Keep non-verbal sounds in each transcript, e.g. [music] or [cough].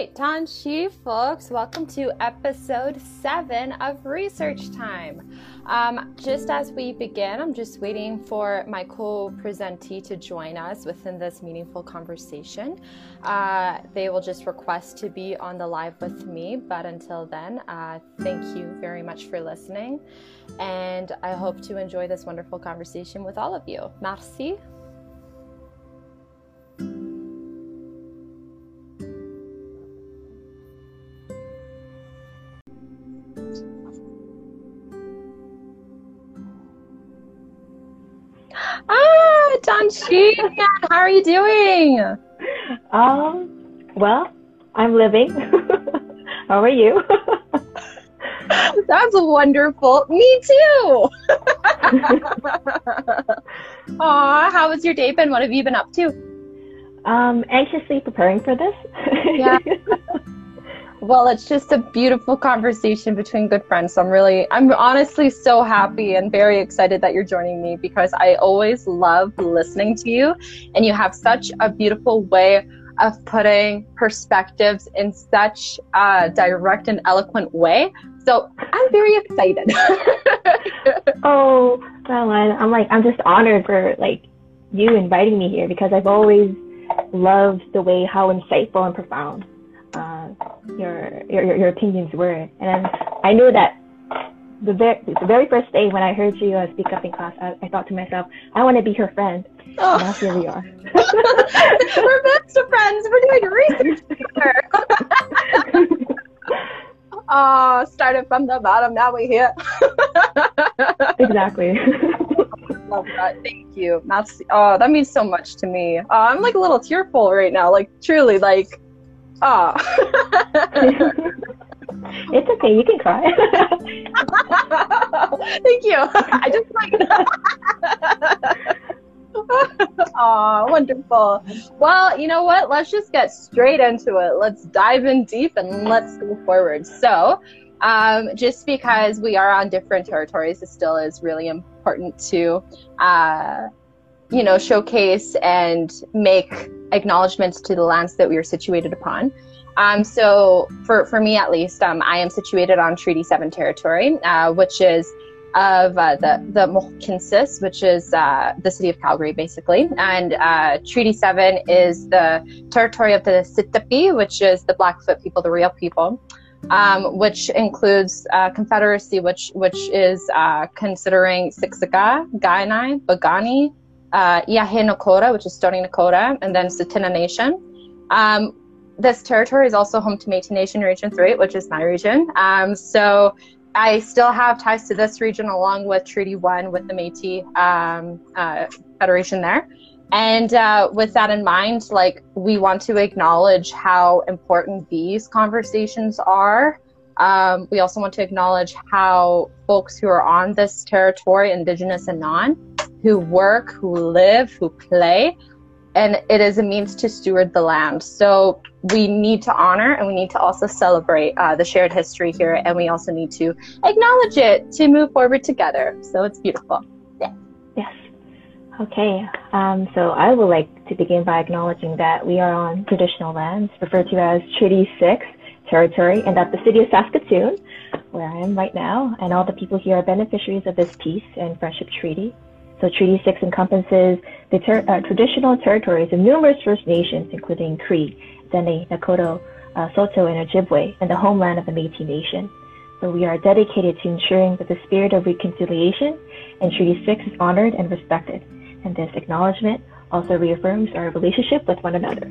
right, Tanshi folks, welcome to episode seven of Research Time. Um, just as we begin, I'm just waiting for my co presentee to join us within this meaningful conversation. Uh, they will just request to be on the live with me, but until then, uh, thank you very much for listening. And I hope to enjoy this wonderful conversation with all of you. Merci. Tanshi, how are you doing? Um, well, I'm living. [laughs] how are you? [laughs] That's wonderful. Me too. [laughs] Aw, how has your day been? What have you been up to? Um, anxiously preparing for this. Yeah. Well, it's just a beautiful conversation between good friends. So I'm really, I'm honestly so happy and very excited that you're joining me because I always love listening to you and you have such a beautiful way of putting perspectives in such a direct and eloquent way. So I'm very excited. [laughs] oh, Madeline, I'm like, I'm just honored for like you inviting me here because I've always loved the way how insightful and profound uh, your, your your opinions were, and I knew that the very the very first day when I heard you uh, speak up in class, I, I thought to myself, I want to be her friend. Oh. And now here we are. [laughs] We're best of friends. We're doing research together. [laughs] oh, started from the bottom. Now we're here. [laughs] exactly. Love that. Thank you. That's oh, that means so much to me. Uh, I'm like a little tearful right now. Like truly, like Oh. [laughs] it's okay. You can cry. [laughs] Thank you. I just like. [laughs] Aw, wonderful. Well, you know what? Let's just get straight into it. Let's dive in deep and let's go forward. So, um, just because we are on different territories, it still is really important to, uh, you know, showcase and make acknowledgments to the lands that we are situated upon. Um, so for, for me at least, um, I am situated on Treaty 7 territory, uh, which is of uh, the, the Mohkinstsis, which is uh, the city of Calgary, basically. And uh, Treaty 7 is the territory of the Sitapi, which is the Blackfoot people, the real people. Um, which includes uh, Confederacy, which which is uh, considering Siksika, Kainai, Piikani, uh, Yahe Nakota, which is Stoney Nakoda, and then Tsuut'ina Nation. Um, this territory is also home to Métis Nation Region 3, which is my region. Um, so I still have ties to this region along with Treaty 1 with the Métis um, uh, Federation there. And uh, with that in mind, like we want to acknowledge how important these conversations are. Um, we also want to acknowledge how folks who are on this territory, Indigenous and non, who work, who live, who play, and it is a means to steward the land. So we need to honor and we need to also celebrate uh, the shared history here, and we also need to acknowledge it to move forward together. So it's beautiful. Yeah. Yes. Okay. Um, so I would like to begin by acknowledging that we are on traditional lands referred to as Treaty 6 territory, and that the city of Saskatoon, where I am right now, and all the people here are beneficiaries of this peace and friendship treaty. So Treaty 6 encompasses the ter- uh, traditional territories of numerous First Nations, including Cree, Dene, Nakota, uh, Saulteaux, and Ojibwe, and the homeland of the Métis Nation. So we are dedicated to ensuring that the spirit of reconciliation in Treaty 6 is honored and respected. And this acknowledgement also reaffirms our relationship with one another.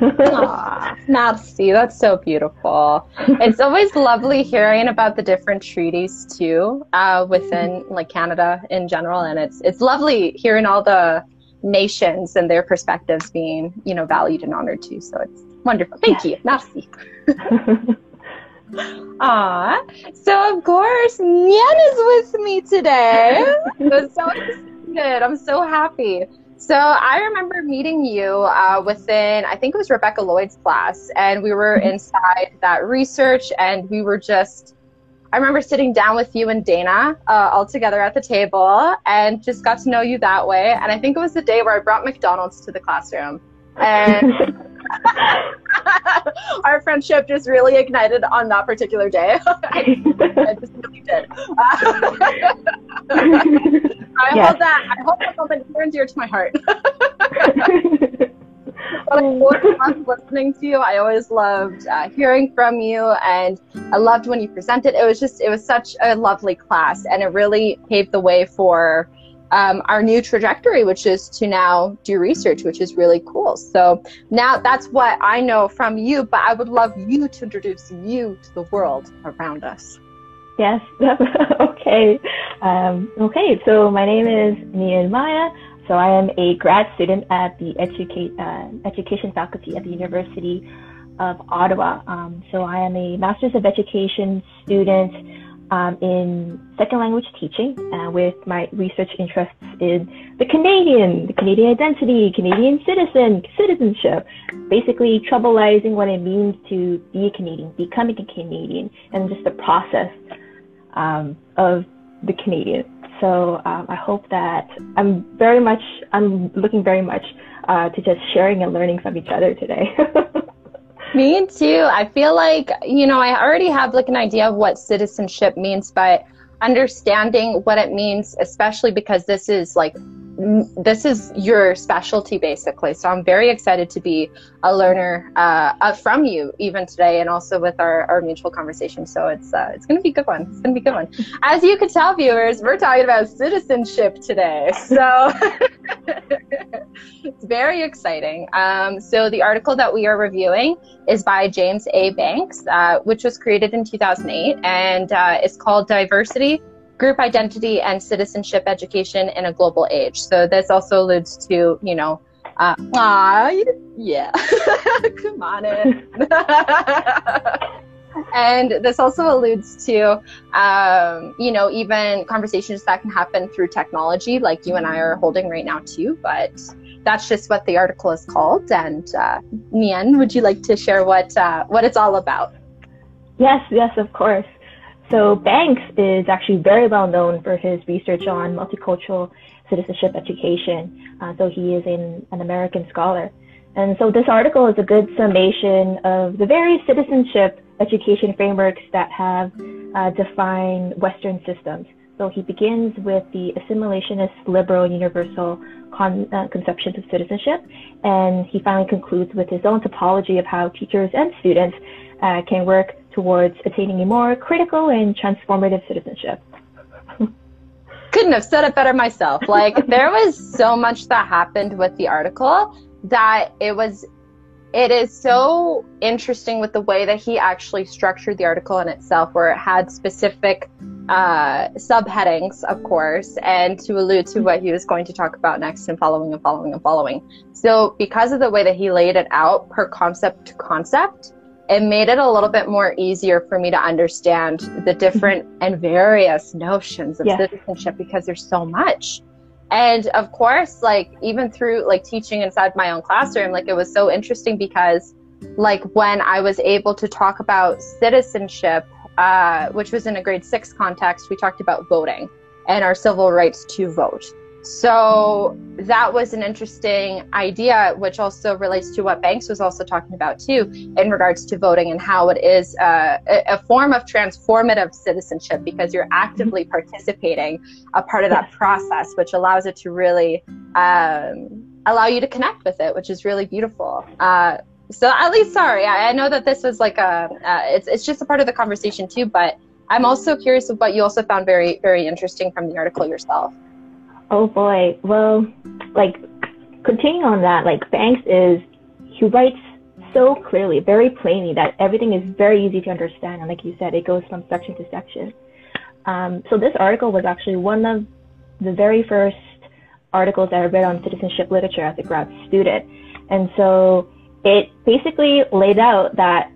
Aww, merci. That's so beautiful. It's always lovely hearing about the different treaties too, uh, within like Canada in general, and it's it's lovely hearing all the nations and their perspectives being you know valued and honored too. So it's wonderful. Thank you. Merci. Ah, so of course, Nian is with me today. I'm so excited. I'm so happy. So I remember meeting you uh, within, I think it was Rebecca Lloyd's class, and we were mm-hmm. inside that research, and we were just. I remember sitting down with you and Dana uh, all together at the table, and just got to know you that way. And I think it was the day where I brought McDonald's to the classroom, and [laughs] Our friendship just really ignited on that particular day. [laughs] I just really did. [laughs] I yes. hope that I hope that moment near and dear to my heart. [laughs] but I always loved listening to you. I always loved uh, hearing from you, and I loved when you presented. It was just, it was such a lovely class, and it really paved the way for um, our new trajectory, which is to now do research, which is really cool. So now that's what I know from you, but I would love you to introduce you to the world around us. Yes. [laughs] okay. Um, okay. So my name is Nian Maya. So I am a grad student at the educate, uh, education faculty at the University of Ottawa. Um, so I am a Master's of Education student um, in second language teaching uh, with my research interests in the Canadian, the Canadian identity, Canadian citizen, citizenship, basically troublizing what it means to be a Canadian, becoming a Canadian, and just the process um, of the Canadian. So um, I hope that I'm very much, I'm looking very much uh, to just sharing and learning from each other today. [laughs] Me too. I feel like, you know, I already have like an idea of what citizenship means, but understanding what it means, especially because this is like this is your specialty basically. So I'm very excited to be a learner uh, uh, from you even today, and also with our, our mutual conversation. So it's uh, it's gonna be a good one. It's gonna be a good one. As you can tell, viewers, we're talking about citizenship today. So [laughs] it's very exciting. Um, so the article that we are reviewing is by James A. Banks, uh, which was created in 2008, and uh, it's called Diversity group identity and citizenship education in a global age. So this also alludes to, you know, uh, aw, yeah, [laughs] come on in. [laughs] and this also alludes to, um, you know, even conversations that can happen through technology, like you and I are holding right now too. But that's just what the article is called. And uh, Nian, would you like to share what uh, what it's all about? Yes, yes, of course. So Banks is actually very well known for his research on multicultural citizenship education. Uh, so he is an, an American scholar. And so this article is a good summation of the various citizenship education frameworks that have uh, defined Western systems. So he begins with the assimilationist liberal universal con- uh, conceptions of citizenship, and he finally concludes with his own typology of how teachers and students uh, can work towards attaining a more critical and transformative citizenship. [laughs] Couldn't have said it better myself. Like, there was so much that happened with the article that it was it is so interesting with the way that he actually structured the article in itself, where it had specific uh, subheadings, of course, and to allude to what he was going to talk about next and following and following and following. So, because of the way that he laid it out per concept to concept, it made it a little bit more easier for me to understand the different and various notions of yeah. citizenship because there's so much. And of course, like even through like teaching inside my own classroom, like it was so interesting because like when I was able to talk about citizenship, uh, which was in a grade six context, we talked about voting and our civil rights to vote. So that was an interesting idea, which also relates to what Banks was also talking about too, in regards to voting and how it is uh, a form of transformative citizenship because you're actively mm-hmm. participating a part of that process, which allows it to really um, allow you to connect with it, which is really beautiful. Uh, so at least, sorry, I, I, know that this was like a, uh, it's it's just a part of the conversation too, but I'm also curious of what you also found very very interesting from the article yourself. Oh boy. Well, like continuing on that, like Banks is he writes so clearly, very plainly that everything is very easy to understand. And like you said, it goes from section to section. Um, so this article was actually one of the very first articles that I read on citizenship literature as a grad student. And so it basically laid out that,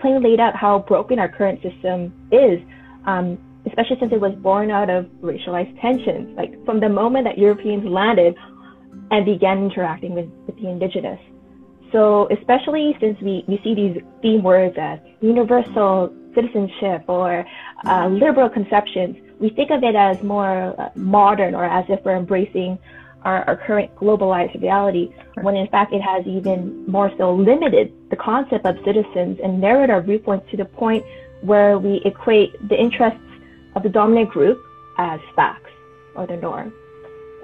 plainly laid out how broken our current system is. Um, especially since it was born out of racialized tensions, like from the moment that Europeans landed and began interacting with, with the indigenous. So especially since we, we see these theme words as universal citizenship or uh, liberal conceptions, we think of it as more uh, modern or as if we're embracing our, our current globalized reality, when in fact it has even more so limited the concept of citizens and narrowed our viewpoints to the point where we equate the interests of the dominant group as facts or the norm.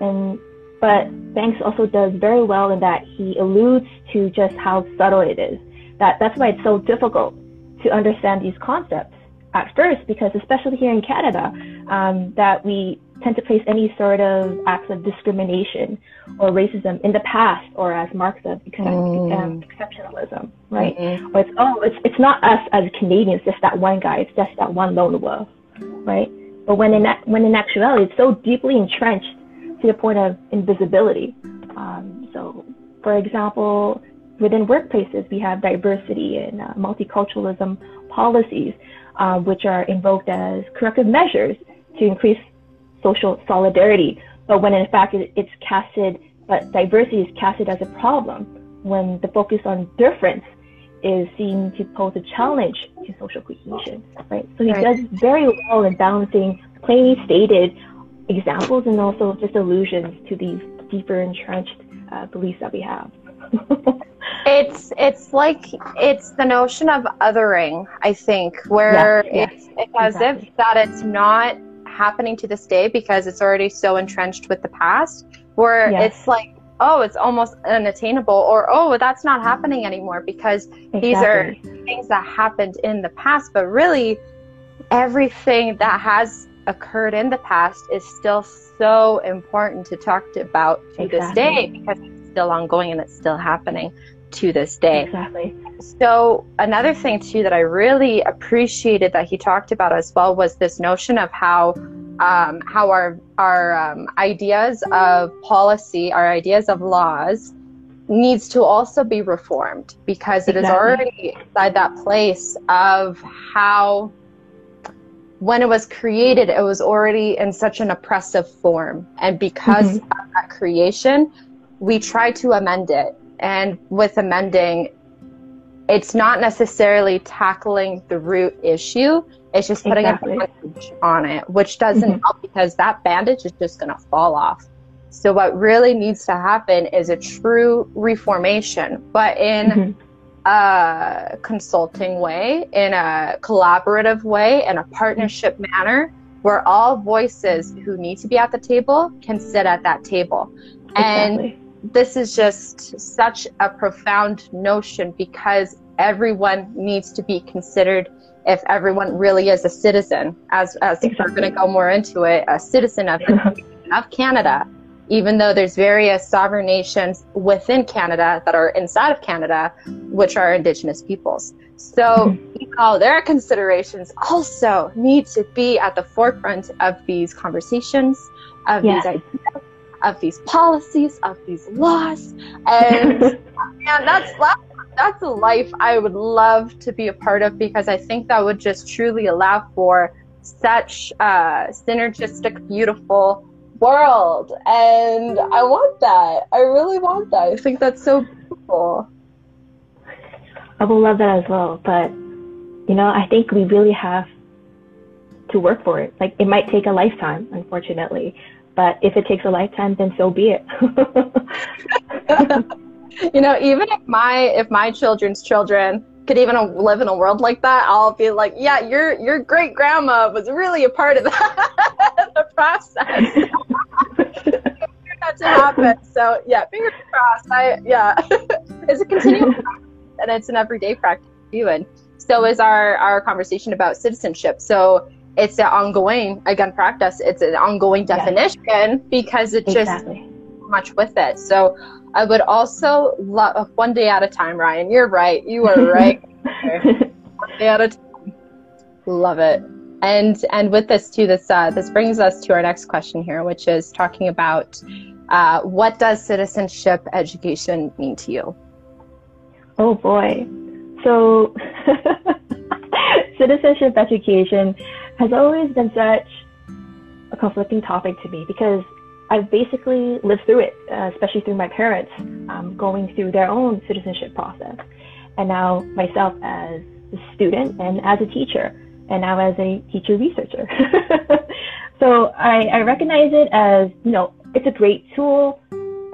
And but Banks also does very well in that he alludes to just how subtle it is. That that's why it's so difficult to understand these concepts at first, because especially here in Canada, um, that we tend to place any sort of acts of discrimination or racism in the past or as marks of mm. um, exceptionalism, right? Mm-hmm. Or it's oh, it's it's not us as Canadians, just that one guy, it's just that one lone wolf, right? But when in when in actuality, it's so deeply entrenched to the point of invisibility. Um, so, for example, within workplaces, we have diversity and uh, multiculturalism policies, uh, which are invoked as corrective measures to increase social solidarity. But when in fact it, it's casted, but diversity is casted as a problem when the focus on difference is seen to pose a challenge to social cohesion, right? So he right. does very well in balancing plainly stated examples and also just allusions to these deeper entrenched uh, beliefs that we have. [laughs] it's it's like it's the notion of othering, I think, where yeah, it's, it's as if that it's not happening to this day because it's already so entrenched with the past, where yes. it's like, oh, it's almost unattainable, or oh, that's not happening anymore because exactly. these are things that happened in the past, but really everything that has occurred in the past is still so important to talk about to exactly. this day because it's still ongoing and it's still happening to this day. Exactly. So another thing too that I really appreciated that he talked about as well was this notion of how um, how our our um, ideas of policy, our ideas of laws, needs to also be reformed because it exactly. is already inside that place of how when it was created, it was already in such an oppressive form. And because mm-hmm. of that creation, we try to amend it. And with amending, it's not necessarily tackling the root issue. It's just putting exactly. a bandage on it, which doesn't mm-hmm. help because that bandage is just going to fall off. So what really needs to happen is a true reformation, but in mm-hmm a consulting way, in a collaborative way, in a partnership manner, where all voices who need to be at the table can sit at that table. Exactly. And this is just such a profound notion because everyone needs to be considered if everyone really is a citizen, as, as exactly. we're going to go more into it, a citizen of, of Canada even though there's various sovereign nations within Canada that are inside of Canada, which are Indigenous peoples. So, hmm. you know, their considerations also need to be at the forefront of these conversations, of these ideas, of these policies, of these laws. And [laughs] man, that's that's a life I would love to be a part of because I think that would just truly allow for such uh, synergistic, beautiful world. And I want that. I really want that. I think that's so beautiful. I will love that as well. But, you know, I think we really have to work for it. Like, it might take a lifetime, unfortunately. But if it takes a lifetime, then so be it. [laughs] [laughs] you know, even if my if my children's children could even live in a world like that, I'll be like, yeah, your your great grandma was really a part of that, [laughs] the process. [laughs] that to happen. So yeah, fingers crossed. I yeah, [laughs] it's a continual and it's an everyday practice too. And so is our our conversation about citizenship. So it's an ongoing again practice. It's an ongoing definition yeah. because it exactly. just much with it. So I would also love one day at a time, Ryan. You're right. You are right. [laughs] one day at a time. Love it. And and with this too, this uh, this brings us to our next question here, which is talking about uh, what does citizenship education mean to you? Oh boy. So [laughs] citizenship education has always been such a conflicting topic to me because I've basically lived through it, uh, especially through my parents um, going through their own citizenship process. And now myself as a student and as a teacher, and now as a teacher researcher. [laughs] so I, I recognize it as, you know, it's a great tool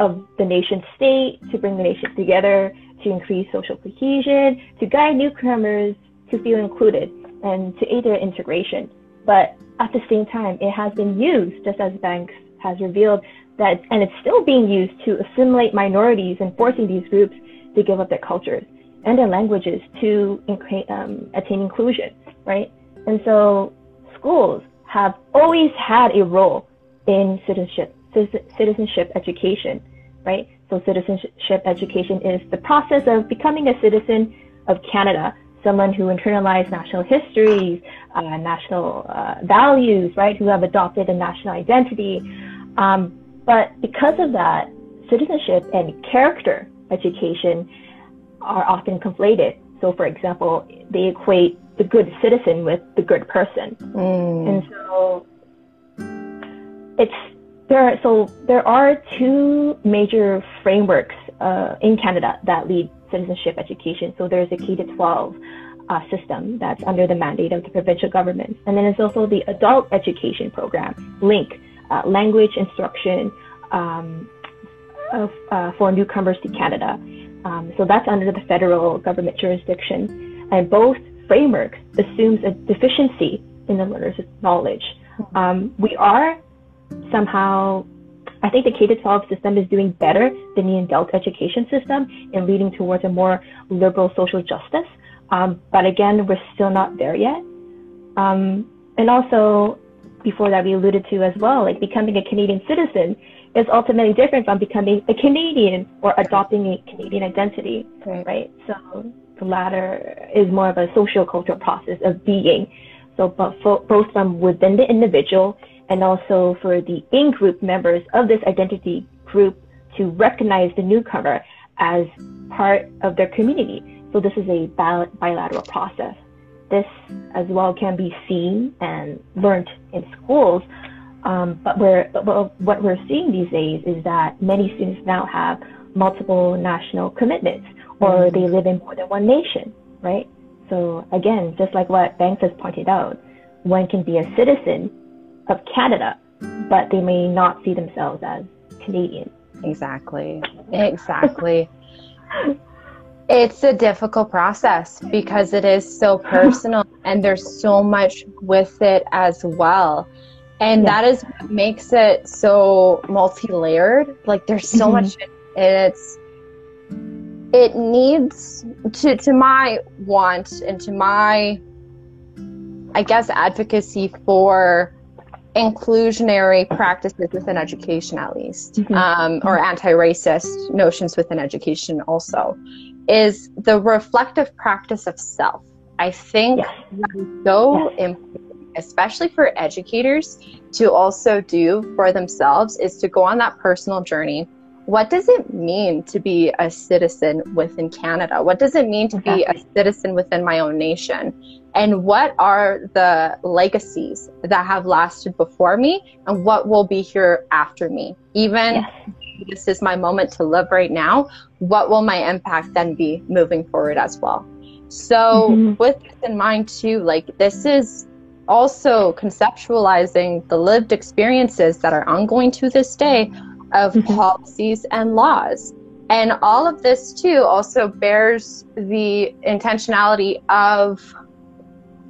of the nation state, to bring the nation together, to increase social cohesion, to guide newcomers to feel included, and to aid their integration. But at the same time, it has been used, just as Banks has revealed, that, and it's still being used to assimilate minorities and forcing these groups to give up their cultures and their languages to um, attain inclusion, right? And so schools have always had a role in citizenship, citizenship education, right? So citizenship education is the process of becoming a citizen of Canada, someone who internalized national histories, uh, national uh, values, right? Who have adopted a national identity. Um, but because of that, citizenship and character education are often conflated. So, for example, they equate the good citizen with the good person, mm. and so it's there. Are, so there are two major frameworks uh, in Canada that lead citizenship education. So there's a K to 12 uh, system that's under the mandate of the provincial government, and then there's also the adult education program, LINC, uh, language instruction um, of, uh, for newcomers to Canada. Um, so that's under the federal government jurisdiction. And both frameworks assumes a deficiency in the learner's knowledge. Um, we are somehow, I think the K-12 system is doing better than the adult education system in leading towards a more liberal social justice. Um, but again, we're still not there yet. Um, and also, before that, we alluded to as well, like becoming a Canadian citizen is ultimately different from becoming a Canadian or adopting a Canadian identity, right? right? So the latter is more of a social cultural process of being. So, but for, both from within the individual and also for the in-group members of this identity group to recognize the newcomer as part of their community. So this is a bilateral process. This as well can be seen and learned in schools um, but we're, but what we're seeing these days is that many students now have multiple national commitments or mm-hmm. they live in more than one nation, right? So again, just like what Banks has pointed out, one can be a citizen of Canada, but they may not see themselves as Canadian. Exactly. Exactly. [laughs] it's a difficult process because it is so [laughs] personal and there's so much with it as well and yeah. that is what makes it so multi-layered like there's so mm-hmm. much it's it needs to to my want and to my i guess advocacy for inclusionary practices within education at least mm-hmm. um, or anti-racist notions within education also is the reflective practice of self i think that is so important especially for educators to also do for themselves is to go on that personal journey. What does it mean to be a citizen within Canada? What does it mean to be a citizen within my own nation? And what are the legacies that have lasted before me and what will be here after me? Even yes. This is my moment to live right now, what will my impact then be moving forward as well? So, mm-hmm. with this in mind, too, like this is also conceptualizing the lived experiences that are ongoing to this day of mm-hmm. policies and laws. And all of this, too, also bears the intentionality of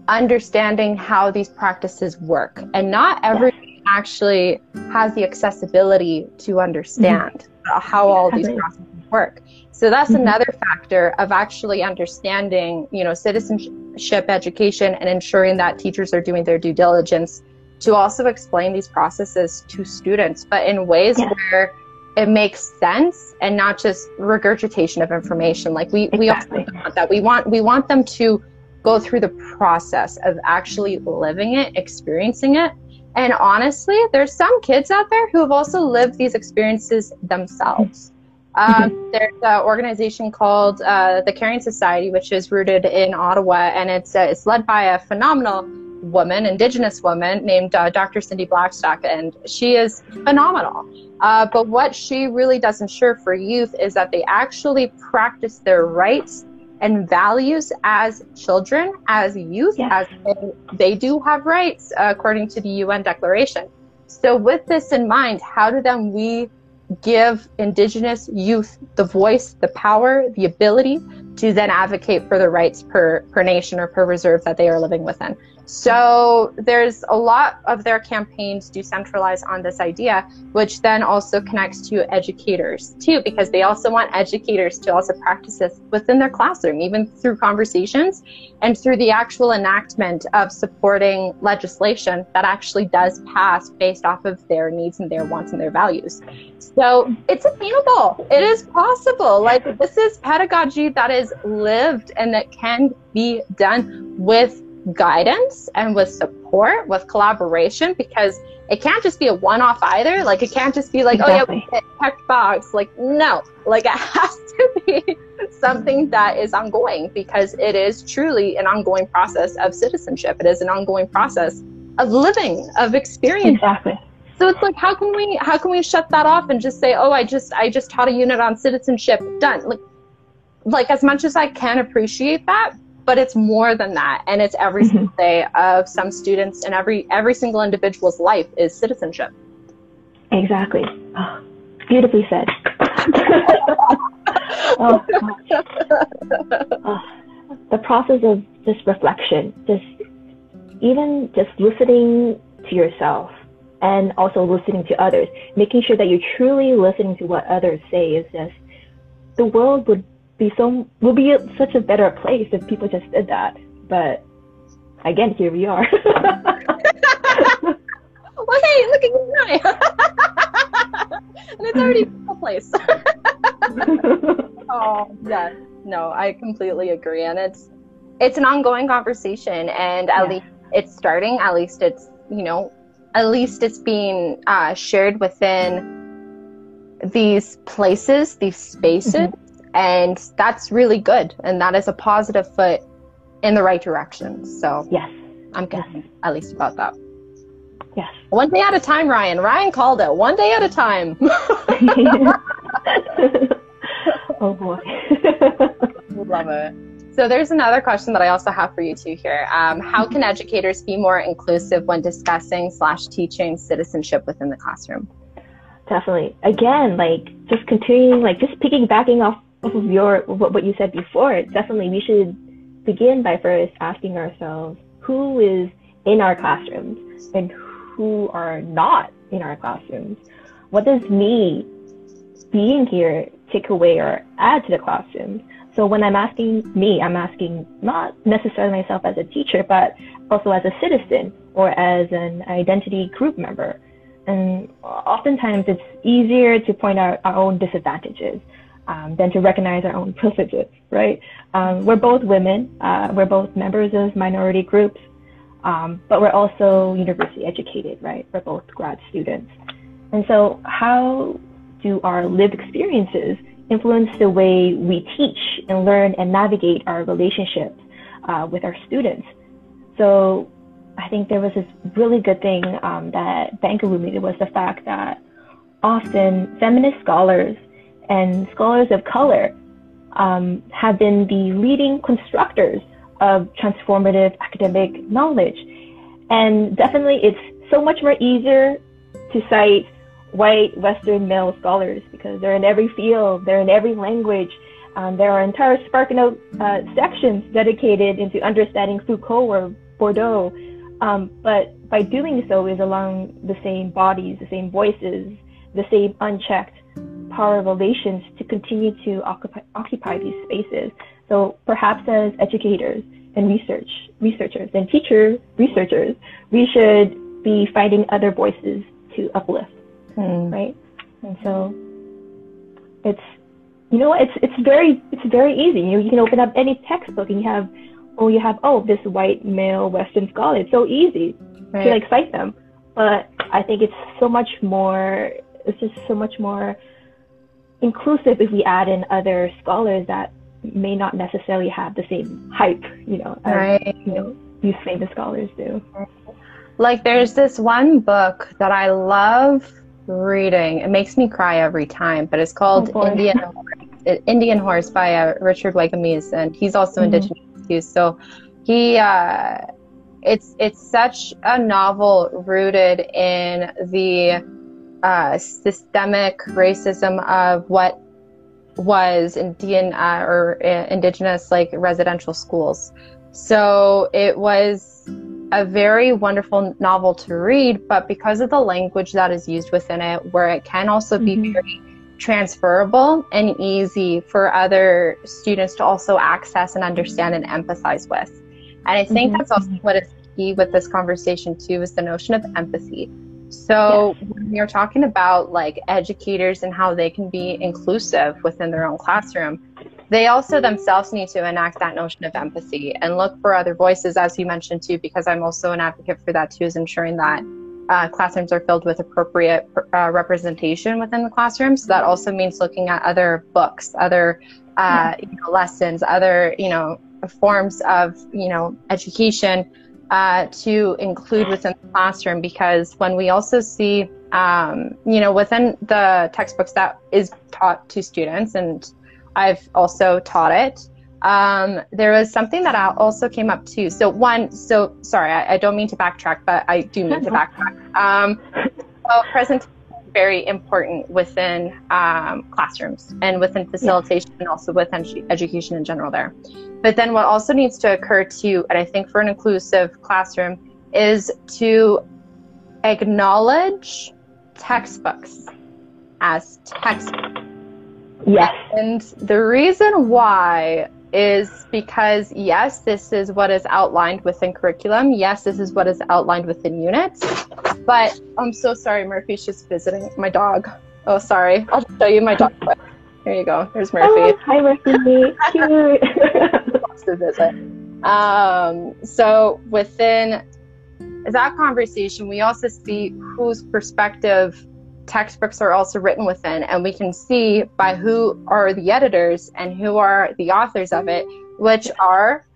understanding how these practices work. And not everyone actually has the accessibility to understand mm-hmm. how all these processes work. So that's mm-hmm. another factor of actually understanding, you know, citizenship education and ensuring that teachers are doing their due diligence to also explain these processes to students, but in ways yeah. where it makes sense and not just regurgitation of information. Like we, exactly. we also want that. We want we want them to go through the process of actually living it, experiencing it. And honestly, there's some kids out there who have also lived these experiences themselves. Um, [laughs] there's an organization called uh, the Caring Society, which is rooted in Ottawa, and it's uh, it's led by a phenomenal woman, Indigenous woman named uh, Dr. Cindy Blackstock, and she is phenomenal. Uh, but what she really does ensure for youth is that they actually practice their rights and values as children, as youth, yes. as they, they do have rights according to the UN Declaration. So, with this in mind, how do then we give Indigenous youth the voice, the power, the ability to then advocate for the rights per, per nation or per reserve that they are living within. So there's a lot of their campaigns do centralize on this idea, which then also connects to educators too, because they also want educators to also practice this within their classroom, even through conversations and through the actual enactment of supporting legislation that actually does pass based off of their needs and their wants and their values. So it's attainable. It is possible. Like this is pedagogy that is lived and that can be done with guidance and with support, with collaboration, because it can't just be a one-off either. Like it can't just be like, exactly. oh yeah, check box. Like no, like it [laughs] has to be something that is ongoing because it is truly an ongoing process of citizenship. It is an ongoing process of living, of experience. Exactly. So it's like, how can we how can we shut that off and just say, oh, I just I just taught a unit on citizenship, done. Like, like as much as I can appreciate that, but it's more than that. And it's every mm-hmm. single day of some students and every every single individual's life is citizenship. Exactly. Oh, beautifully said. [laughs] Oh, oh, the process of just reflection just even just listening to yourself and also listening to others making sure that you're truly listening to what others say is just the world would be so we'll be such a better place if people just did that. But again, here we are. [laughs] well, hey, look at you now. [laughs] and it's already a place. [laughs] oh, yeah. No, I completely agree. And it's it's an ongoing conversation and at yeah. least it's starting, at least it's, you know, at least it's being uh, shared within these places, these spaces. Mm-hmm and that's really good. And that is a positive foot in the right direction. So yes. I'm good yes. at least about that. Yes. One day at a time ryan. Ryan called it. One day at a time. [laughs] Oh boy. [laughs] Love it. So there's another question that i also have for you too here. Um, how can educators be more inclusive when discussing slash teaching citizenship within the classroom? Definitely. Again like just continuing like just piggybacking off your what you said before, definitely we should begin by first asking ourselves who is in our classrooms and who are not in our classrooms. What does me being here take away or add to the classroom? So when I'm asking me, I'm asking not necessarily myself as a teacher, but also as a citizen or as an identity group member. And oftentimes it's easier to point out our own disadvantages um, than to recognize our own privileges, right? Um, we're both women, uh, we're both members of minority groups, um, but we're also university educated, right? We're both grad students. And so, how do our lived experiences influence the way we teach and learn and navigate our relationships uh, with our students? So, I think there was this really good thing um, that Banker made was the fact that often feminist scholars and scholars of color um, have been the leading constructors of transformative academic knowledge. And definitely, it's so much more easier to cite white Western male scholars because they're in every field, they're in every language. Um, there are entire SparkNote uh, sections dedicated into understanding Foucault or Bourdieu. Um, but by doing so is along the same bodies, the same voices, the same unchecked power relations to continue to occupy, occupy these spaces. So perhaps as educators and research researchers and teacher researchers, we should be finding other voices to uplift, mm. right? And so it's you know it's it's very it's very easy. You you can open up any textbook and you have oh you have oh this white male Western scholar. It's so easy right. to like cite them, but I think it's so much more. It's just so much more inclusive if we add in other scholars that may not necessarily have the same hype, you know, as, right. you know, these famous scholars do. Like there's this one book that I love reading. It makes me cry every time, but it's called oh Indian Indian Horse by uh, Richard Wagamese, and he's also mm-hmm. indigenous. So he, uh, it's it's such a novel rooted in the uh, systemic racism of what was Indian uh, or uh, indigenous like residential schools. So it was a very wonderful novel to read, but because of the language that is used within it, where it can also be mm-hmm. very transferable and easy for other students to also access and understand and empathize with. And I think mm-hmm. that's also what is key with this conversation too is the notion of empathy. So yes. when you're talking about like educators and how they can be inclusive within their own classroom, they also themselves need to enact that notion of empathy and look for other voices, as you mentioned too, because I'm also an advocate for that too, is ensuring that uh, classrooms are filled with appropriate uh, representation within the classroom. So that also means looking at other books, other uh, you know, lessons, other you know forms of you know education uh, to include within the classroom because when we also see, um, you know, within the textbooks that is taught to students, and I've also taught it, um, there was something that I also came up too. So one, so sorry, I, I don't mean to backtrack, but I do mean to backtrack. Um, so presentation very important within um, classrooms and within facilitation and also within education in general there. But then what also needs to occur too, and I think for an inclusive classroom, is to acknowledge textbooks as textbooks. Yes. And the reason why is because yes, this is what is outlined within curriculum. Yes, this is what is outlined within units. But I'm so sorry, Murphy's just visiting my dog. Oh, sorry. I'll show you my dog. Here you go. There's Murphy. Oh, hi, Murphy. Cute. [laughs] Lots to visit. Um, so within that conversation, we also see whose perspective textbooks are also written within, and we can see by who are the editors and who are the authors of it, which are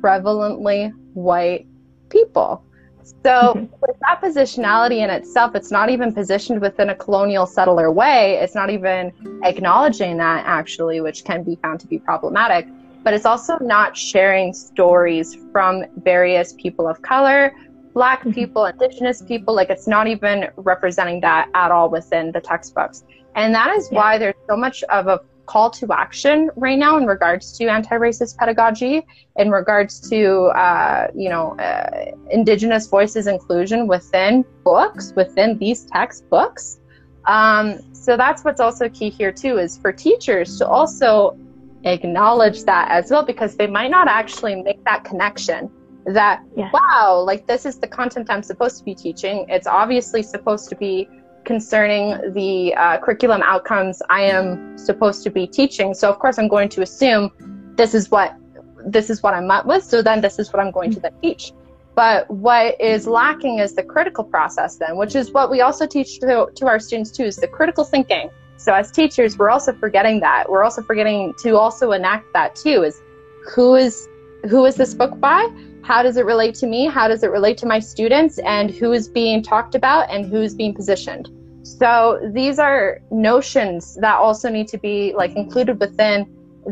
prevalently white people. So, mm-hmm. with that positionality in itself, it's not even positioned within a colonial settler way. It's not even acknowledging that, actually, which can be found to be problematic. But it's also not sharing stories from various people of color, Black people, Indigenous people. Like, it's not even representing that at all within the textbooks. And that is yeah. why there's so much of a call to action right now in regards to anti-racist pedagogy, in regards to uh, you know uh, Indigenous voices inclusion within books, within these textbooks. Um, so that's what's also key here too is for teachers to also acknowledge that as well because they might not actually make that connection that wow like this is the content i'm supposed to be teaching it's obviously supposed to be concerning the uh, curriculum outcomes I am supposed to be teaching. So of course I'm going to assume this is what this is what I'm met with. So then this is what I'm going to then teach. But what is lacking is the critical process then, which is what we also teach to, to our students too, is the critical thinking. So as teachers, we're also forgetting that. We're also forgetting to also enact that too, is who is who is this book by? How does it relate to me? How does it relate to my students? And who is being talked about and who's being positioned? So these are notions that also need to be like included within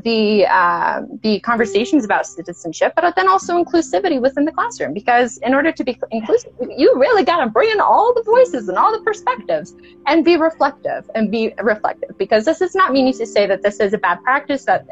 the uh, the conversations about citizenship, but then also inclusivity within the classroom. Because in order to be inclusive, you really got to bring in all the voices and all the perspectives, and be reflective and be reflective. Because this is not meaning to say that this is a bad practice that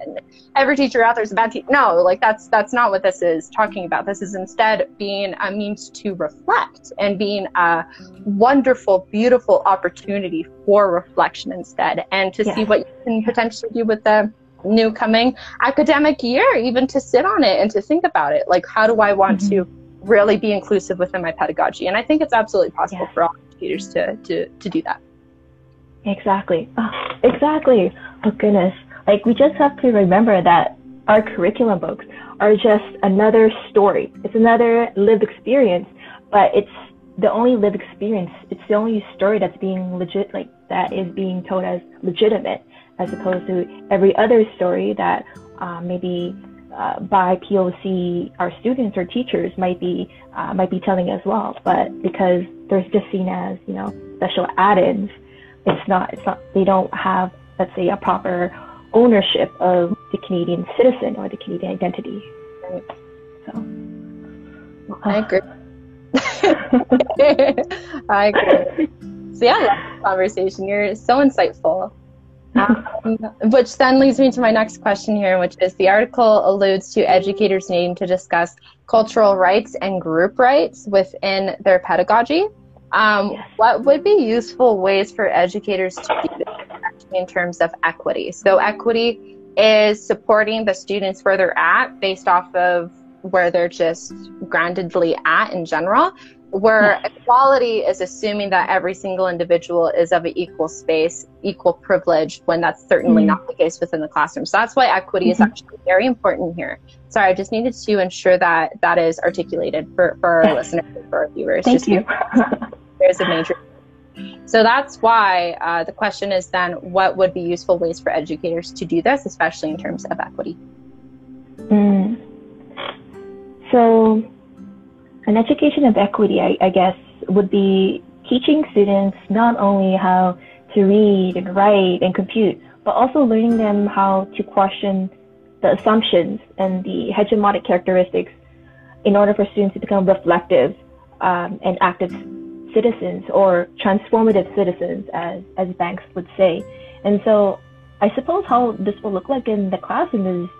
every teacher out there is a bad teacher. No, like that's that's not what this is talking about. This is instead being a means to reflect and being a wonderful, beautiful opportunity for reflection instead, and to yeah. see what you can potentially do with the new coming academic year, even to sit on it and to think about it. Like, how do I want mm-hmm. to really be inclusive within my pedagogy? And I think it's absolutely possible yeah. for all educators to, to, to do that. Exactly. Oh, exactly. Oh, goodness. Like, we just have to remember that our curriculum books are just another story. It's another lived experience, but it's the only lived experience. It's the only story that's being legit, like, that is being told as legitimate as opposed to every other story that uh, maybe uh, by POC our students or teachers might be uh, might be telling as well. But because they're just seen as you know special add-ins, it's not it's not they don't have let's say a proper ownership of the Canadian citizen or the Canadian identity. So I [laughs] agree. [laughs] I agree. so yeah, I love this conversation. You're so insightful. Which then leads me to my next question here, which is the article alludes to educators needing to discuss cultural rights and group rights within their pedagogy. Um, yes. What would be useful ways for educators to do this in terms of equity? So, equity is supporting the students where they're at based off of where they're just groundedly at in general where equality is assuming that every single individual is of an equal space, equal privilege, when that's certainly mm-hmm. not the case within the classroom. So that's why equity mm-hmm. is actually very important here. Sorry, I just needed to ensure that that is articulated for, for our listeners, for our viewers. Thank just you. there's a major. So that's why uh, the question is then, what would be useful ways for educators to do this, especially in terms of equity? Mm. So an education of equity, I, I guess, would be teaching students not only how to read and write and compute, but also learning them how to question the assumptions and the hegemonic characteristics in order for students to become reflective um, and active citizens or transformative citizens, as, as Banks would say. And so I suppose how this will look like in the classroom is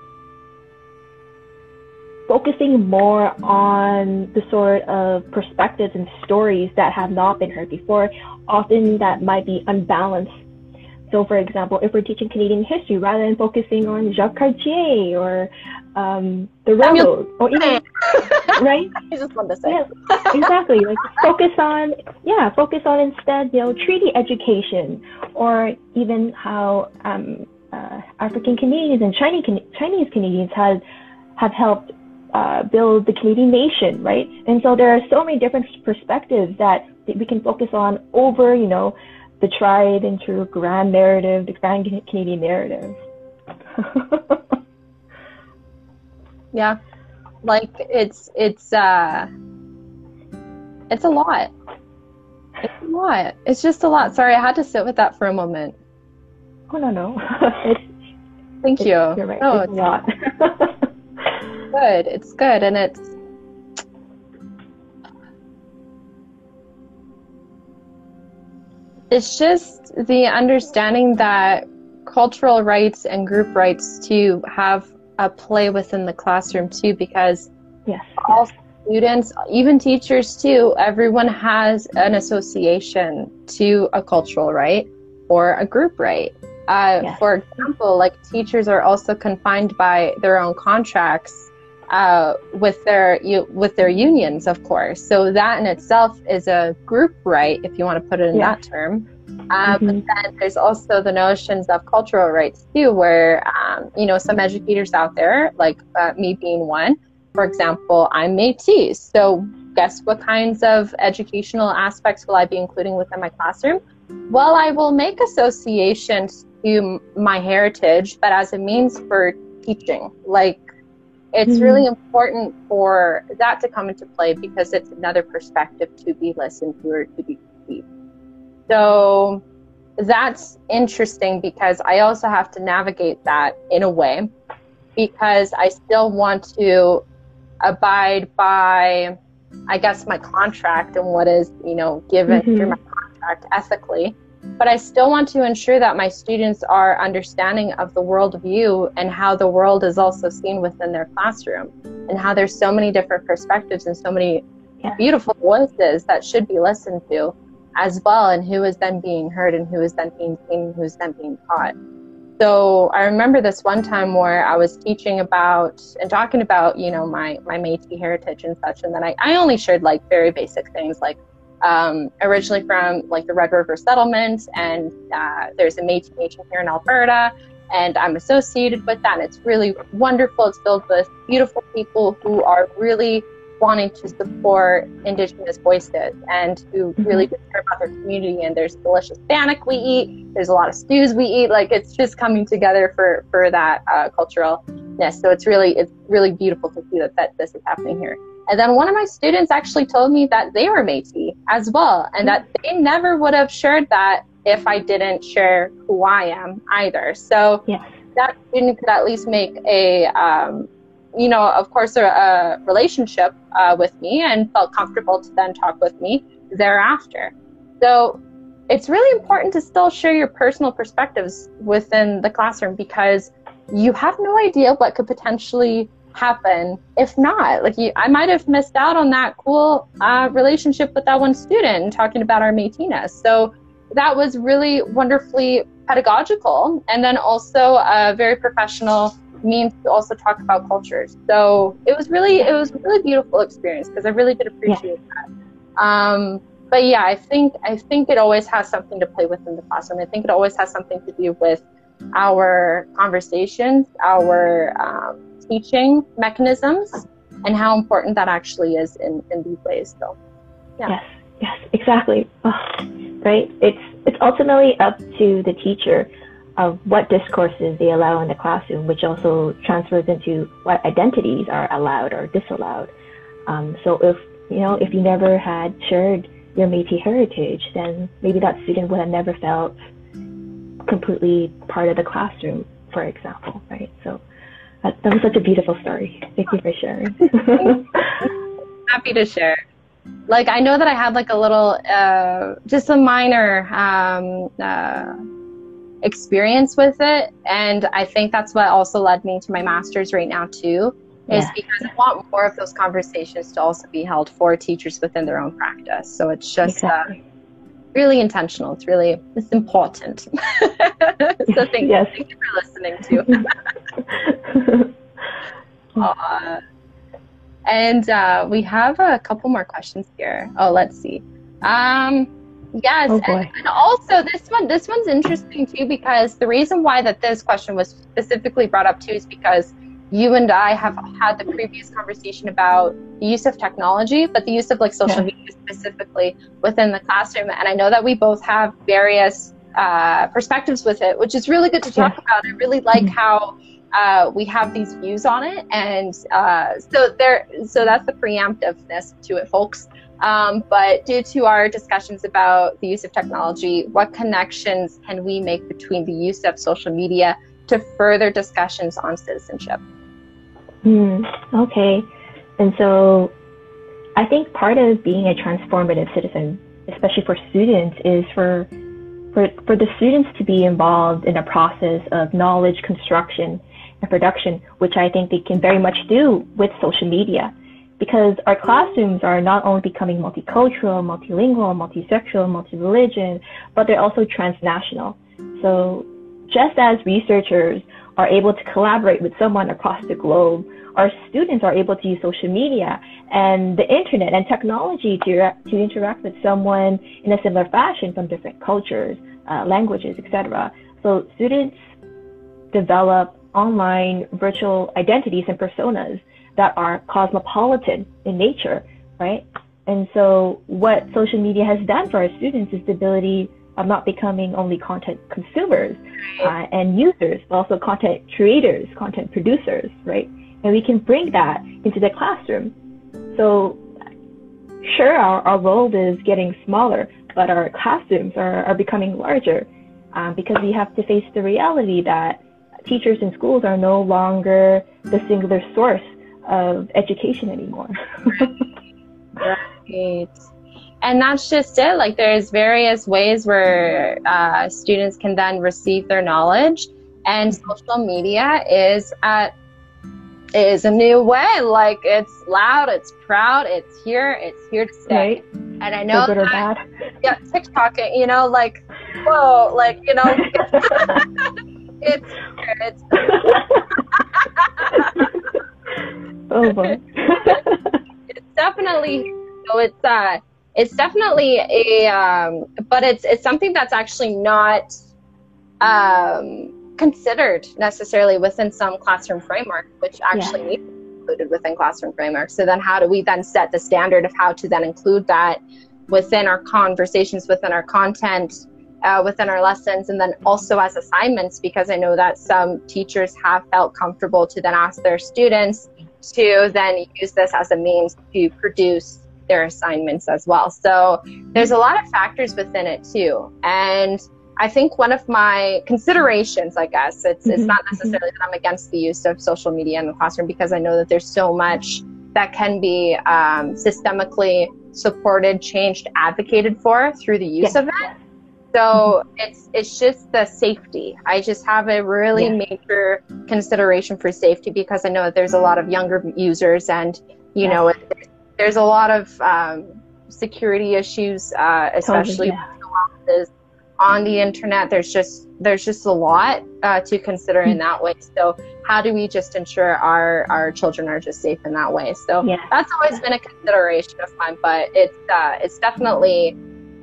focusing more on the sort of perspectives and stories that have not been heard before, often that might be unbalanced. So, for example, if we're teaching Canadian history, rather than focusing on Jacques Cartier or um, the railroad, or even [laughs] right? [laughs] I just want to say, yeah, exactly. Like focus on, yeah, focus on instead, you know, treaty education, or even how um, uh, African Canadians and Chinese Chinese Canadians have have helped uh, build the Canadian nation, right? And so there are so many different perspectives that we can focus on over, you know, the tried and true grand narrative, the grand Canadian narrative. [laughs] yeah, like it's it's uh, it's a lot. It's a lot. It's just a lot. Sorry, I had to sit with that for a moment. Oh no no. [laughs] it's, Thank you. You're right. Oh, it's, it's a lot. [laughs] good. It's good. And it's, it's just the understanding that cultural rights and group rights to have a play within the classroom too, because yes, all students, even teachers too, everyone has an association to a cultural right or a group right. Uh, yes. For example, like teachers are also confined by their own contracts uh, with their you, with their unions, of course. So that in itself is a group right, if you want to put it in yeah. that term. Um, mm-hmm. But then there's also the notions of cultural rights too, where um, you know some educators out there, like uh, me being one, for example, I'm Métis. So guess what kinds of educational aspects will I be including within my classroom? Well, I will make associations to my heritage, but as a means for teaching, like it's mm-hmm. really important for that to come into play because it's another perspective to be listened to or to be perceived. So that's interesting because I also have to navigate that in a way because I still want to abide by, I guess, my contract and what is, you know, given mm-hmm. through my contract ethically but I still want to ensure that my students are understanding of the worldview and how the world is also seen within their classroom and how there's so many different perspectives and so many yeah. beautiful voices that should be listened to as well and who is then being heard and who is then being seen and who is then being taught. So I remember this one time where I was teaching about and talking about, you know, my, my Métis heritage and such. And then I, I only shared like very basic things like um, originally from like the Red River settlement, and uh, there's a Métis Nation here in Alberta, and I'm associated with that. And it's really wonderful. It's filled with beautiful people who are really wanting to support Indigenous voices and who mm-hmm. really care about their community. And there's delicious bannock we eat. There's a lot of stews we eat. Like it's just coming together for for that uh, culturalness. So it's really it's really beautiful to see that that this is happening here. And then one of my students actually told me that they were Métis as well, and that they never would have shared that if I didn't share who I am either. So yeah. that student could at least make a, um, you know, of course, a, a relationship uh, with me and felt comfortable to then talk with me thereafter. So it's really important to still share your personal perspectives within the classroom because you have no idea what could potentially happen. If not like you i might have missed out on that cool uh, relationship with that one student talking about our métis so that was really wonderfully pedagogical and then also a very professional means to also talk about cultures. So it was really it was a really beautiful experience because i really did appreciate yeah. that. Um, but yeah i think i think it always has something to play with in the classroom. I think it always has something to do with our conversations our um, teaching mechanisms and how important that actually is in, in these ways. So, yeah. Yes, yes, exactly. Oh, right. It's it's ultimately up to the teacher of what discourses they allow in the classroom, which also transfers into what identities are allowed or disallowed. Um, so if you know if you never had shared your Métis heritage, then maybe that student would have never felt completely part of the classroom, for example, right? So that, that was such a beautiful story. Thank you for sharing. [laughs] Happy to share. Like I know that I had like a little, uh, just a minor um, uh, experience with it, and I think that's what also led me to my master's right now too. Is yeah. because I want more of those conversations to also be held for teachers within their own practice. So it's just uh, exactly. uh, really intentional. It's really it's important. [laughs] so thank, yes. thank you for listening too. [laughs] [laughs] uh, and uh, we have a couple more questions here. Oh, let's see. Um, yes, oh and, and, also this one, this one's interesting too because the reason why that this question was specifically brought up too is because you and I have had the previous conversation about the use of technology, but the use of like social yeah. media specifically within the classroom. And I know that we both have various uh, perspectives with it, which is really good to talk yeah. about. I really like mm-hmm. how uh, we have these views on it, and uh, so there. So that's the preemptiveness to it, folks. Um, but due to our discussions about the use of technology, what connections can we make between the use of social media to further discussions on citizenship? Mm, okay, and so I think part of being a transformative citizen, especially for students, is for for, for the students to be involved in a process of knowledge construction and production, which I think they can very much do with social media. Because our classrooms are not only becoming multicultural, multilingual, multisexual, multi-religion, but they're also transnational. So just as researchers are able to collaborate with someone across the globe, our students are able to use social media and the internet and technology to, to interact with someone in a similar fashion from different cultures, uh, languages, etc. So students develop online virtual identities and personas that are cosmopolitan in nature, right? And so what social media has done for our students is the ability of not becoming only content consumers uh, and users, but also content creators, content producers, right? And we can bring that into the classroom. So sure, our, our role is getting smaller, but our classrooms are, are becoming larger um, because we have to face the reality that teachers in schools are no longer the singular source of education anymore. [laughs] right. And that's just it. Like there's various ways where uh, students can then receive their knowledge, and social media is at is a new way. Like it's loud, it's proud, it's here, it's here to stay. Right. And I know good that, or bad. Yeah, TikTok. You know, like whoa, like you know. [laughs] It's it's. [laughs] oh boy. [laughs] it's definitely so. It's uh, it's definitely a um, but it's it's something that's actually not um considered necessarily within some classroom framework, which actually yeah. needs to be included within classroom framework. So then, how do we then set the standard of how to then include that within our conversations, within our content? uh, within our lessons and then also as assignments because I know that some teachers have felt comfortable to then ask their students to then use this as a means to produce their assignments as well. So there's a lot of factors within it too. And I think one of my considerations, I guess, it's, it's not mm-hmm. necessarily that I'm against the use of social media in the classroom because I know that there's so much that can be um, systemically supported, changed, advocated for through the use of it. So it's it's just the safety. I just have a really yeah. major consideration for safety because I know that there's a lot of younger users, and you yeah. know, there's a lot of um, security issues, uh, especially totally, yeah. on the internet. There's just there's just a lot uh, to consider in hmm. that way. So how do we just ensure our our children are just safe in that way? So yeah. that's always been a consideration of mine, but it's uh, it's definitely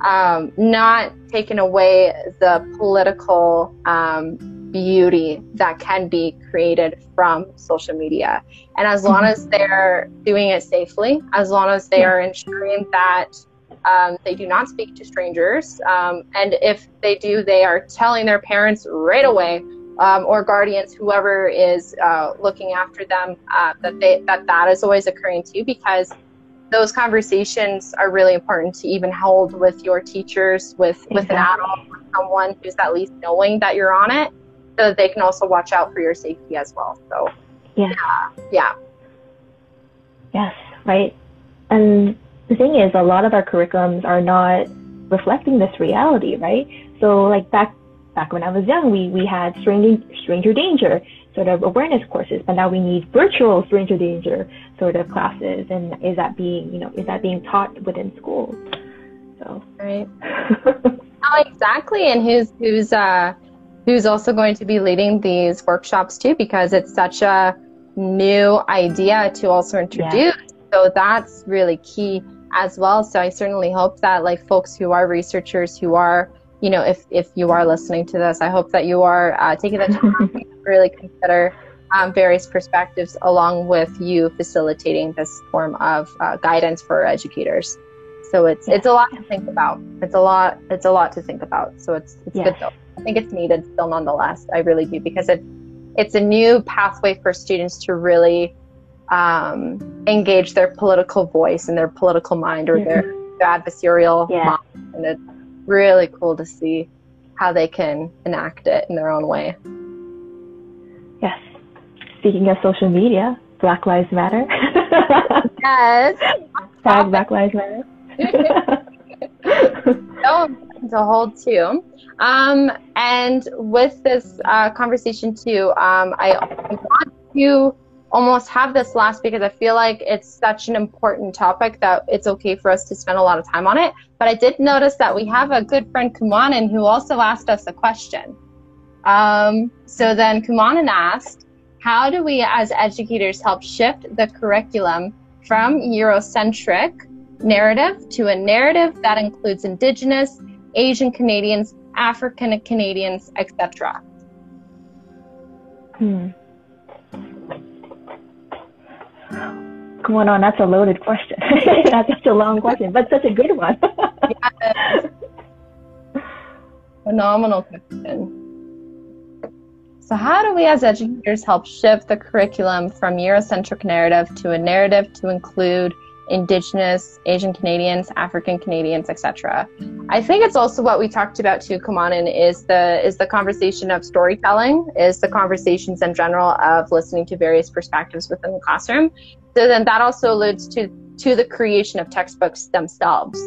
um, not taking away the political um, beauty that can be created from social media. And as long as they're doing it safely, as long as they are ensuring that um, they do not speak to strangers, um, and if they do, they are telling their parents right away. Um, or guardians, whoever is uh, looking after them, uh, that they that that is always occurring too, because those conversations are really important to even hold with your teachers, with exactly. with an adult, with someone who's at least knowing that you're on it, so they can also watch out for your safety as well. So yeah, yeah, yeah. yes, right. And the thing is, a lot of our curriculums are not reflecting this reality, right? So like back back when I was young, we we had stranger stranger danger sort of awareness courses, but now we need virtual stranger danger sort of classes. And is that being, you know, is that being taught within schools? So right. [laughs] oh, exactly. And who's who's uh who's also going to be leading these workshops too, because it's such a new idea to also introduce. Yeah. So that's really key as well. So I certainly hope that like folks who are researchers who are you know, if, if you are listening to this, I hope that you are uh, taking the time [laughs] to really consider um, various perspectives along with you facilitating this form of uh, guidance for educators. So it's yeah. it's a lot to think about. It's a lot it's a lot to think about. So it's it's good though. I think it's needed still nonetheless. I really do because it it's a new pathway for students to really um, engage their political voice and their political mind or mm-hmm. their, their adversarial yeah. mind. And it's really cool to see how they can enact it in their own way. Yes. Speaking of social media, Black Lives Matter. yes. [laughs] Tag Black Lives Matter. [laughs] [laughs] no, to hold too. Um, and with this uh, conversation too, um, I want to almost have this last because I feel like it's such an important topic that it's okay for us to spend a lot of time on it. But I did notice that we have a good friend Kumanan who also asked us a question. Um, so then Kumanan asked, how do we as educators help shift the curriculum from Eurocentric narrative to a narrative that includes Indigenous, Asian Canadians, African Canadians, etc.? Hmm. going on? That's a loaded question. [laughs] That's such a long question, but such a good one. [laughs] yes. Phenomenal question. So, how do we as educators help shift the curriculum from Eurocentric narrative to a narrative to include Indigenous, Asian Canadians, African Canadians, etc. I think it's also what we talked about too, Kumanan, is the is the conversation of storytelling, is the conversations in general of listening to various perspectives within the classroom. So then that also alludes to to the creation of textbooks themselves.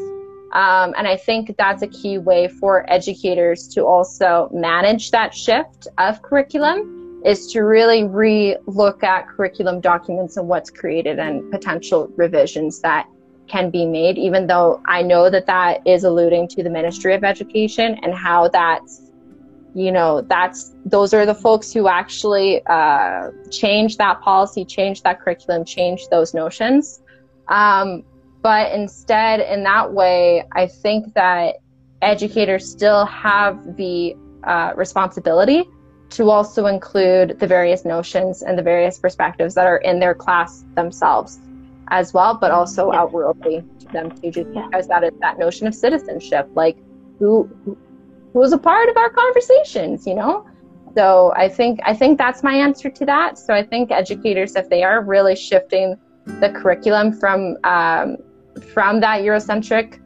Um, and I think that's a key way for educators to also manage that shift of curriculum is to really re-look at curriculum documents and what's created and potential revisions that can be made, even though I know that that is alluding to the Ministry of Education and how that's, you know, that's, those are the folks who actually uh, change that policy, change that curriculum, change those notions. Um, but instead, in that way, I think that educators still have the uh, responsibility to also include the various notions and the various perspectives that are in their class themselves as well, but also yeah. outwardly to them too, just yeah. because that is that notion of citizenship, like who who's a part of our conversations, you know? So I think I think that's my answer to that. So I think educators, if they are really shifting the curriculum from um, from that Eurocentric,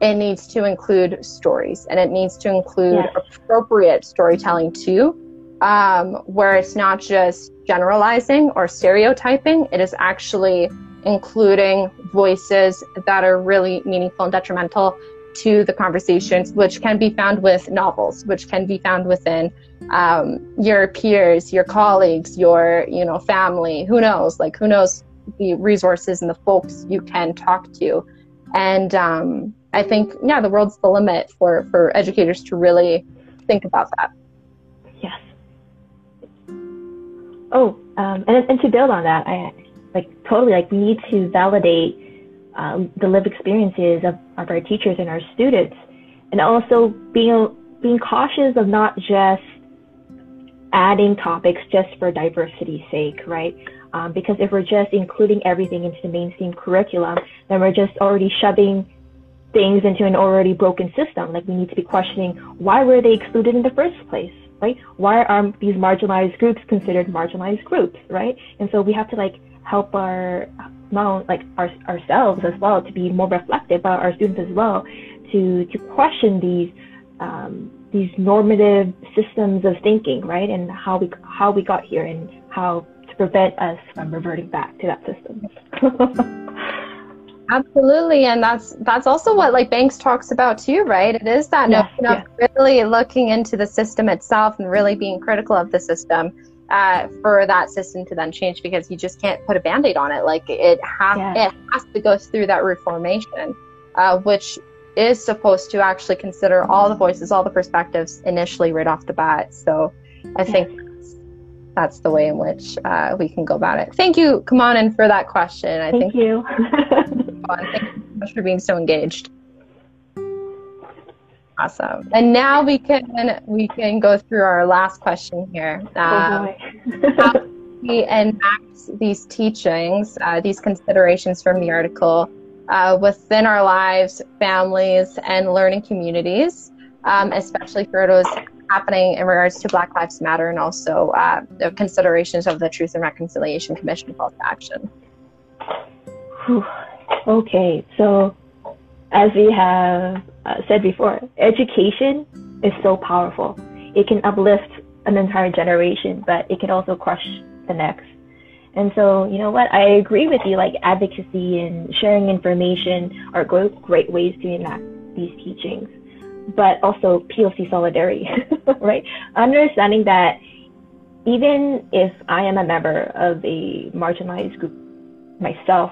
it needs to include stories and it needs to include yeah. appropriate storytelling too um, where it's not just generalizing or stereotyping, it is actually including voices that are really meaningful and detrimental to the conversations, which can be found with novels, which can be found within um, your peers, your colleagues, your you know family. Who knows? Like who knows the resources and the folks you can talk to. And um, I think yeah, the world's the limit for for educators to really think about that. Oh, um, and and to build on that, I like totally like we need to validate um, the lived experiences of, of our teachers and our students, and also being being cautious of not just adding topics just for diversity's sake, right? Um, because if we're just including everything into the mainstream curriculum, then we're just already shoving things into an already broken system. Like we need to be questioning why were they excluded in the first place, right? Why are these marginalized groups considered marginalized groups, right? And so we have to like help our not like our, ourselves as well to be more reflective, but our students as well to to question these um, these normative systems of thinking, right? And how we how we got here and how to prevent us from reverting back to that system. [laughs] Absolutely, and that's that's also what like Banks talks about too, right? It is that yeah, of really looking into the system itself and really being critical of the system uh, for that system to then change because you just can't put a band-aid on it. Like it has yeah. it has to go through that reformation, uh, which is supposed to actually consider all the voices, all the perspectives initially right off the bat. So I think that's the way in which uh, we can go about it. Thank you, Kumanan, for that question. I Thank think you. [laughs] Thank you so much for being so engaged. Awesome. And now we can we can go through our last question here. Um, oh how we enact these teachings, uh, these considerations from the article uh, within our lives, families, and learning communities, um, especially for those happening in regards to Black Lives Matter and also uh, the considerations of the Truth and Reconciliation Commission call to action. Okay, so as we have uh, said before, education is so powerful. It can uplift an entire generation, but it can also crush the next. And so, you know what? I agree with you. Like advocacy and sharing information are great, great ways to enact these teachings but also POC solidarity, [laughs] right? Understanding that even if I am a member of a marginalized group myself,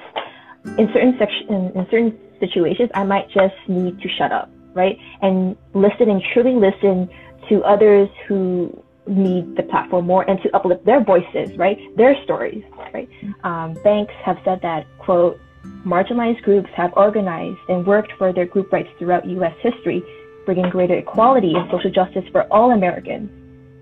in certain section, in certain situations, I might just need to shut up, right? And listen and truly listen to others who need the platform more and to uplift their voices, right? Their stories, right? Um, Banks have said that, quote, marginalized groups have organized and worked for their group rights throughout U.S. history bringing greater equality and social justice for all Americans.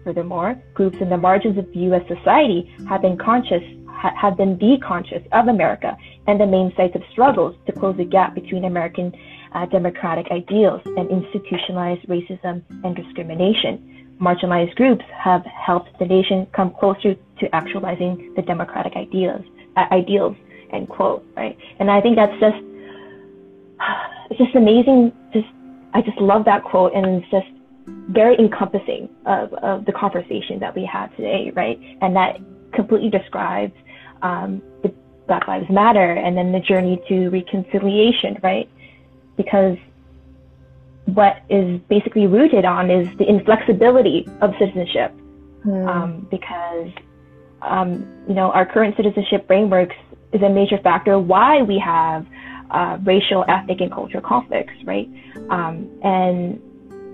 Furthermore, groups in the margins of U.S. society have been conscious, ha- have been the conscious of America and the main sites of struggles to close the gap between American uh, democratic ideals and institutionalized racism and discrimination. Marginalized groups have helped the nation come closer to actualizing the democratic ideas, uh, ideals, end quote, right? And I think that's just, [sighs] it's just amazing just I just love that quote and it's just very encompassing of, of the conversation that we had today, right? And that completely describes um, the Black Lives Matter and then the journey to reconciliation, right? Because what is basically rooted on is the inflexibility of citizenship. Mm. Um, because, um, you know, our current citizenship frameworks is a major factor why we have uh, racial, ethnic, and cultural conflicts, right? Um, and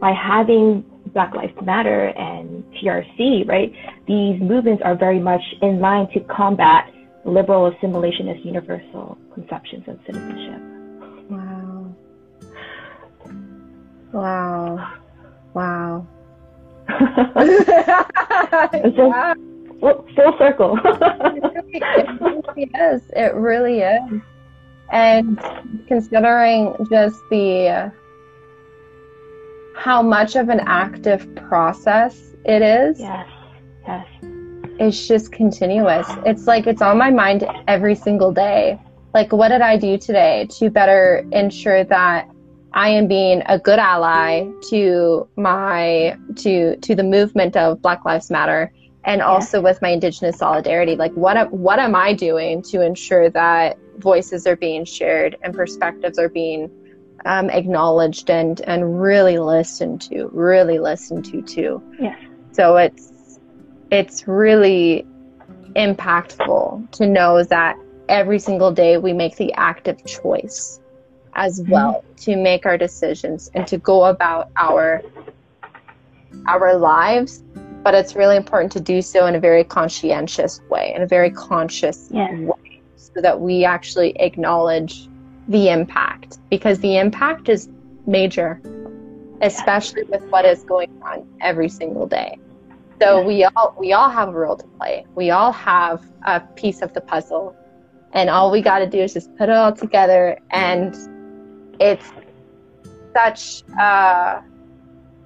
by having Black Lives Matter and TRC, right, these movements are very much in line to combat liberal assimilationist universal conceptions of citizenship. Wow. Wow. Wow. it's just full, full circle. it really is. It really is and considering just the how much of an active process it is yes yes. it's just continuous. It's like it's on my mind every single day. Like what did i do today to better ensure that i am being a good ally to my to to the movement of black lives matter and also with my indigenous solidarity? Like what what am i doing to ensure that voices are being shared and perspectives are being um, acknowledged and and really listened to, really listened to too. Yes. So it's it's really impactful to know that every single day we make the active choice as Mm-hmm. well to make our decisions and to go about our our lives but it's really important to do so in a very conscientious way in a very conscious Yes. way so that we actually acknowledge the impact because the impact is major especially with what is going on every single day. So we all we all have a role to play. We all have a piece of the puzzle. And all we got to do is just put it all together. And it's such a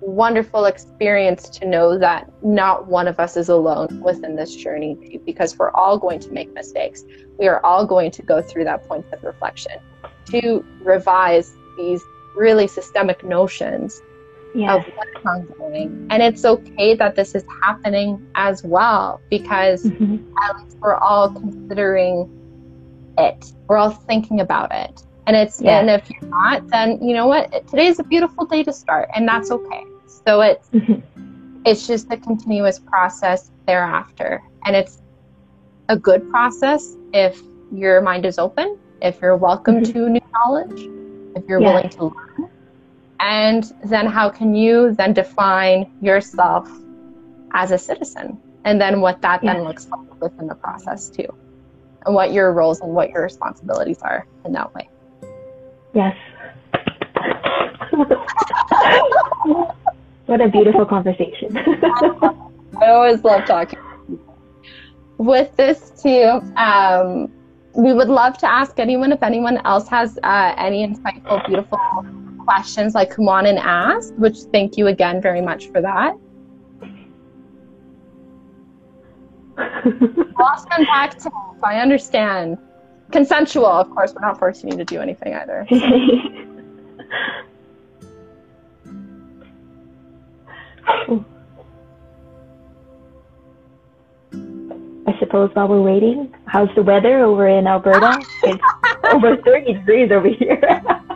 wonderful experience to know that not one of us is alone within this journey because we're all going to make mistakes we are all going to go through that point of reflection to revise these really systemic notions of what's ongoing and it's okay that this is happening as well because Mhm. at least we're all considering it. We're all thinking about it. And it's Yeah. and if you're not, then you know what? Today's a beautiful day to start, and that's okay. So it's Mhm. it's just a continuous process thereafter. And it's a good process if your mind is open, if you're welcome Mhm. to new knowledge, if you're Yeah. willing to learn. And then how can you then define yourself as a citizen? And then what that then looks like within the process too. And what your roles and what your responsibilities are in that way. Yes. [laughs] what a beautiful conversation. [laughs] I always love talking. With this too, um, we would love to ask anyone if anyone else has uh, any insightful, beautiful questions, like come on and ask. Which thank you again very much for that. Lost contact, so I understand. Consensual, of course. We're not forcing you to do anything either. [laughs] I suppose while we're waiting, how's the weather over in Alberta? It's [laughs] over 30 degrees over here.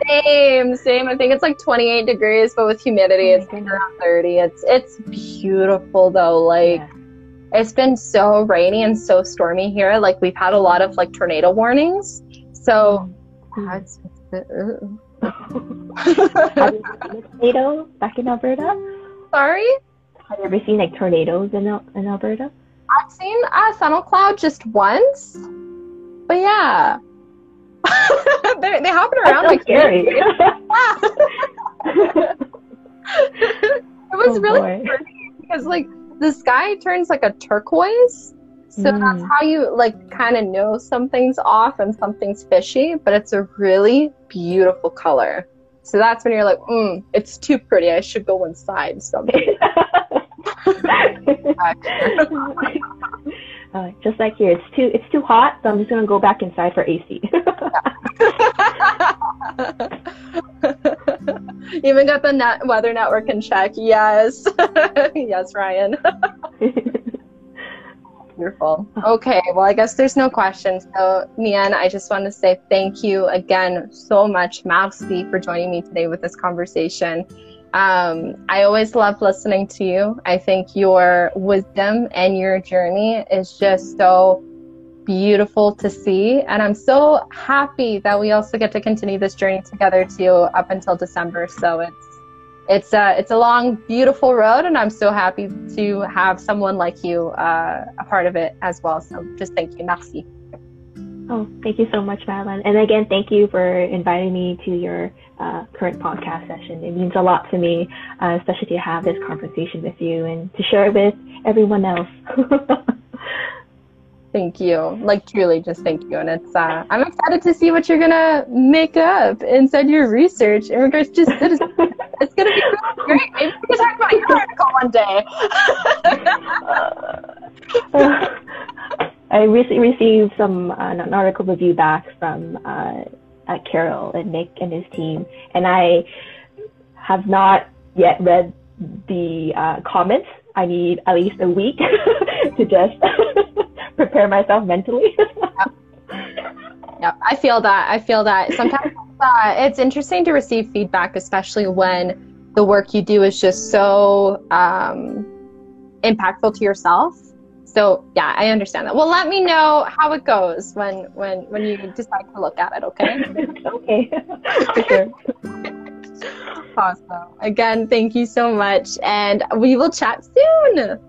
Same, same. I think it's like 28 degrees, but with humidity, Oh it's around 30. It's it's beautiful though. Like Yeah. it's been so rainy and so stormy here. Like we've had a lot of like tornado warnings. So Mm. [laughs] Have you seen a tornado back in Alberta? Sorry, Have you ever seen like tornadoes in, Al- in Alberta? I've seen a funnel cloud just once, but yeah, [laughs] they they happen around That's like scary. [laughs] [laughs] it was Oh, really because like the sky turns like a turquoise. So that's Mm. how you like kind of know something's off and something's fishy, but it's a really beautiful color. So that's when you're like, mm, it's too pretty. I should go inside. Something. [laughs] [laughs] uh, just like here, it's too it's too hot, so I'm just gonna go back inside for AC. [laughs] Even got the net weather network in check. Yes, yes, Ryan. Wonderful. Okay, well, I guess there's no questions. So, Nian, I just want to say thank you again so much, Merci, for joining me today with this conversation. Um, I always love listening to you. I think your wisdom and your journey is just so beautiful to see. And I'm so happy that we also get to continue this journey together too up until December. So it's it's a it's a long, beautiful road, and I'm so happy to have someone like you uh, a part of it as well. So just thank you, merci. oh, thank you so much, Madeline. And again, thank you for inviting me to your uh, current podcast session. It means a lot to me, uh, especially to have this conversation with you and to share it with everyone else. [laughs] Thank you, like truly, just thank you. And it's uh, I'm excited to see what you're gonna make up inside your research in regards to citizenship. [laughs] it's gonna be really great. Maybe we can talk about your article one day. [laughs] I recently received some uh, an article review back from uh, Carol and Nick and his team, and I have not yet read the uh, comments. I need at least a week [laughs] to just [laughs] prepare myself mentally. [laughs] Yep, I feel that. I feel that. Sometimes uh, it's interesting to receive feedback, especially when the work you do is just so um, impactful to yourself. So yeah, I understand that. Well, let me know how it goes when when when you decide to look at it. Okay. okay. For sure. Awesome. Again, thank you so much, and we will chat soon.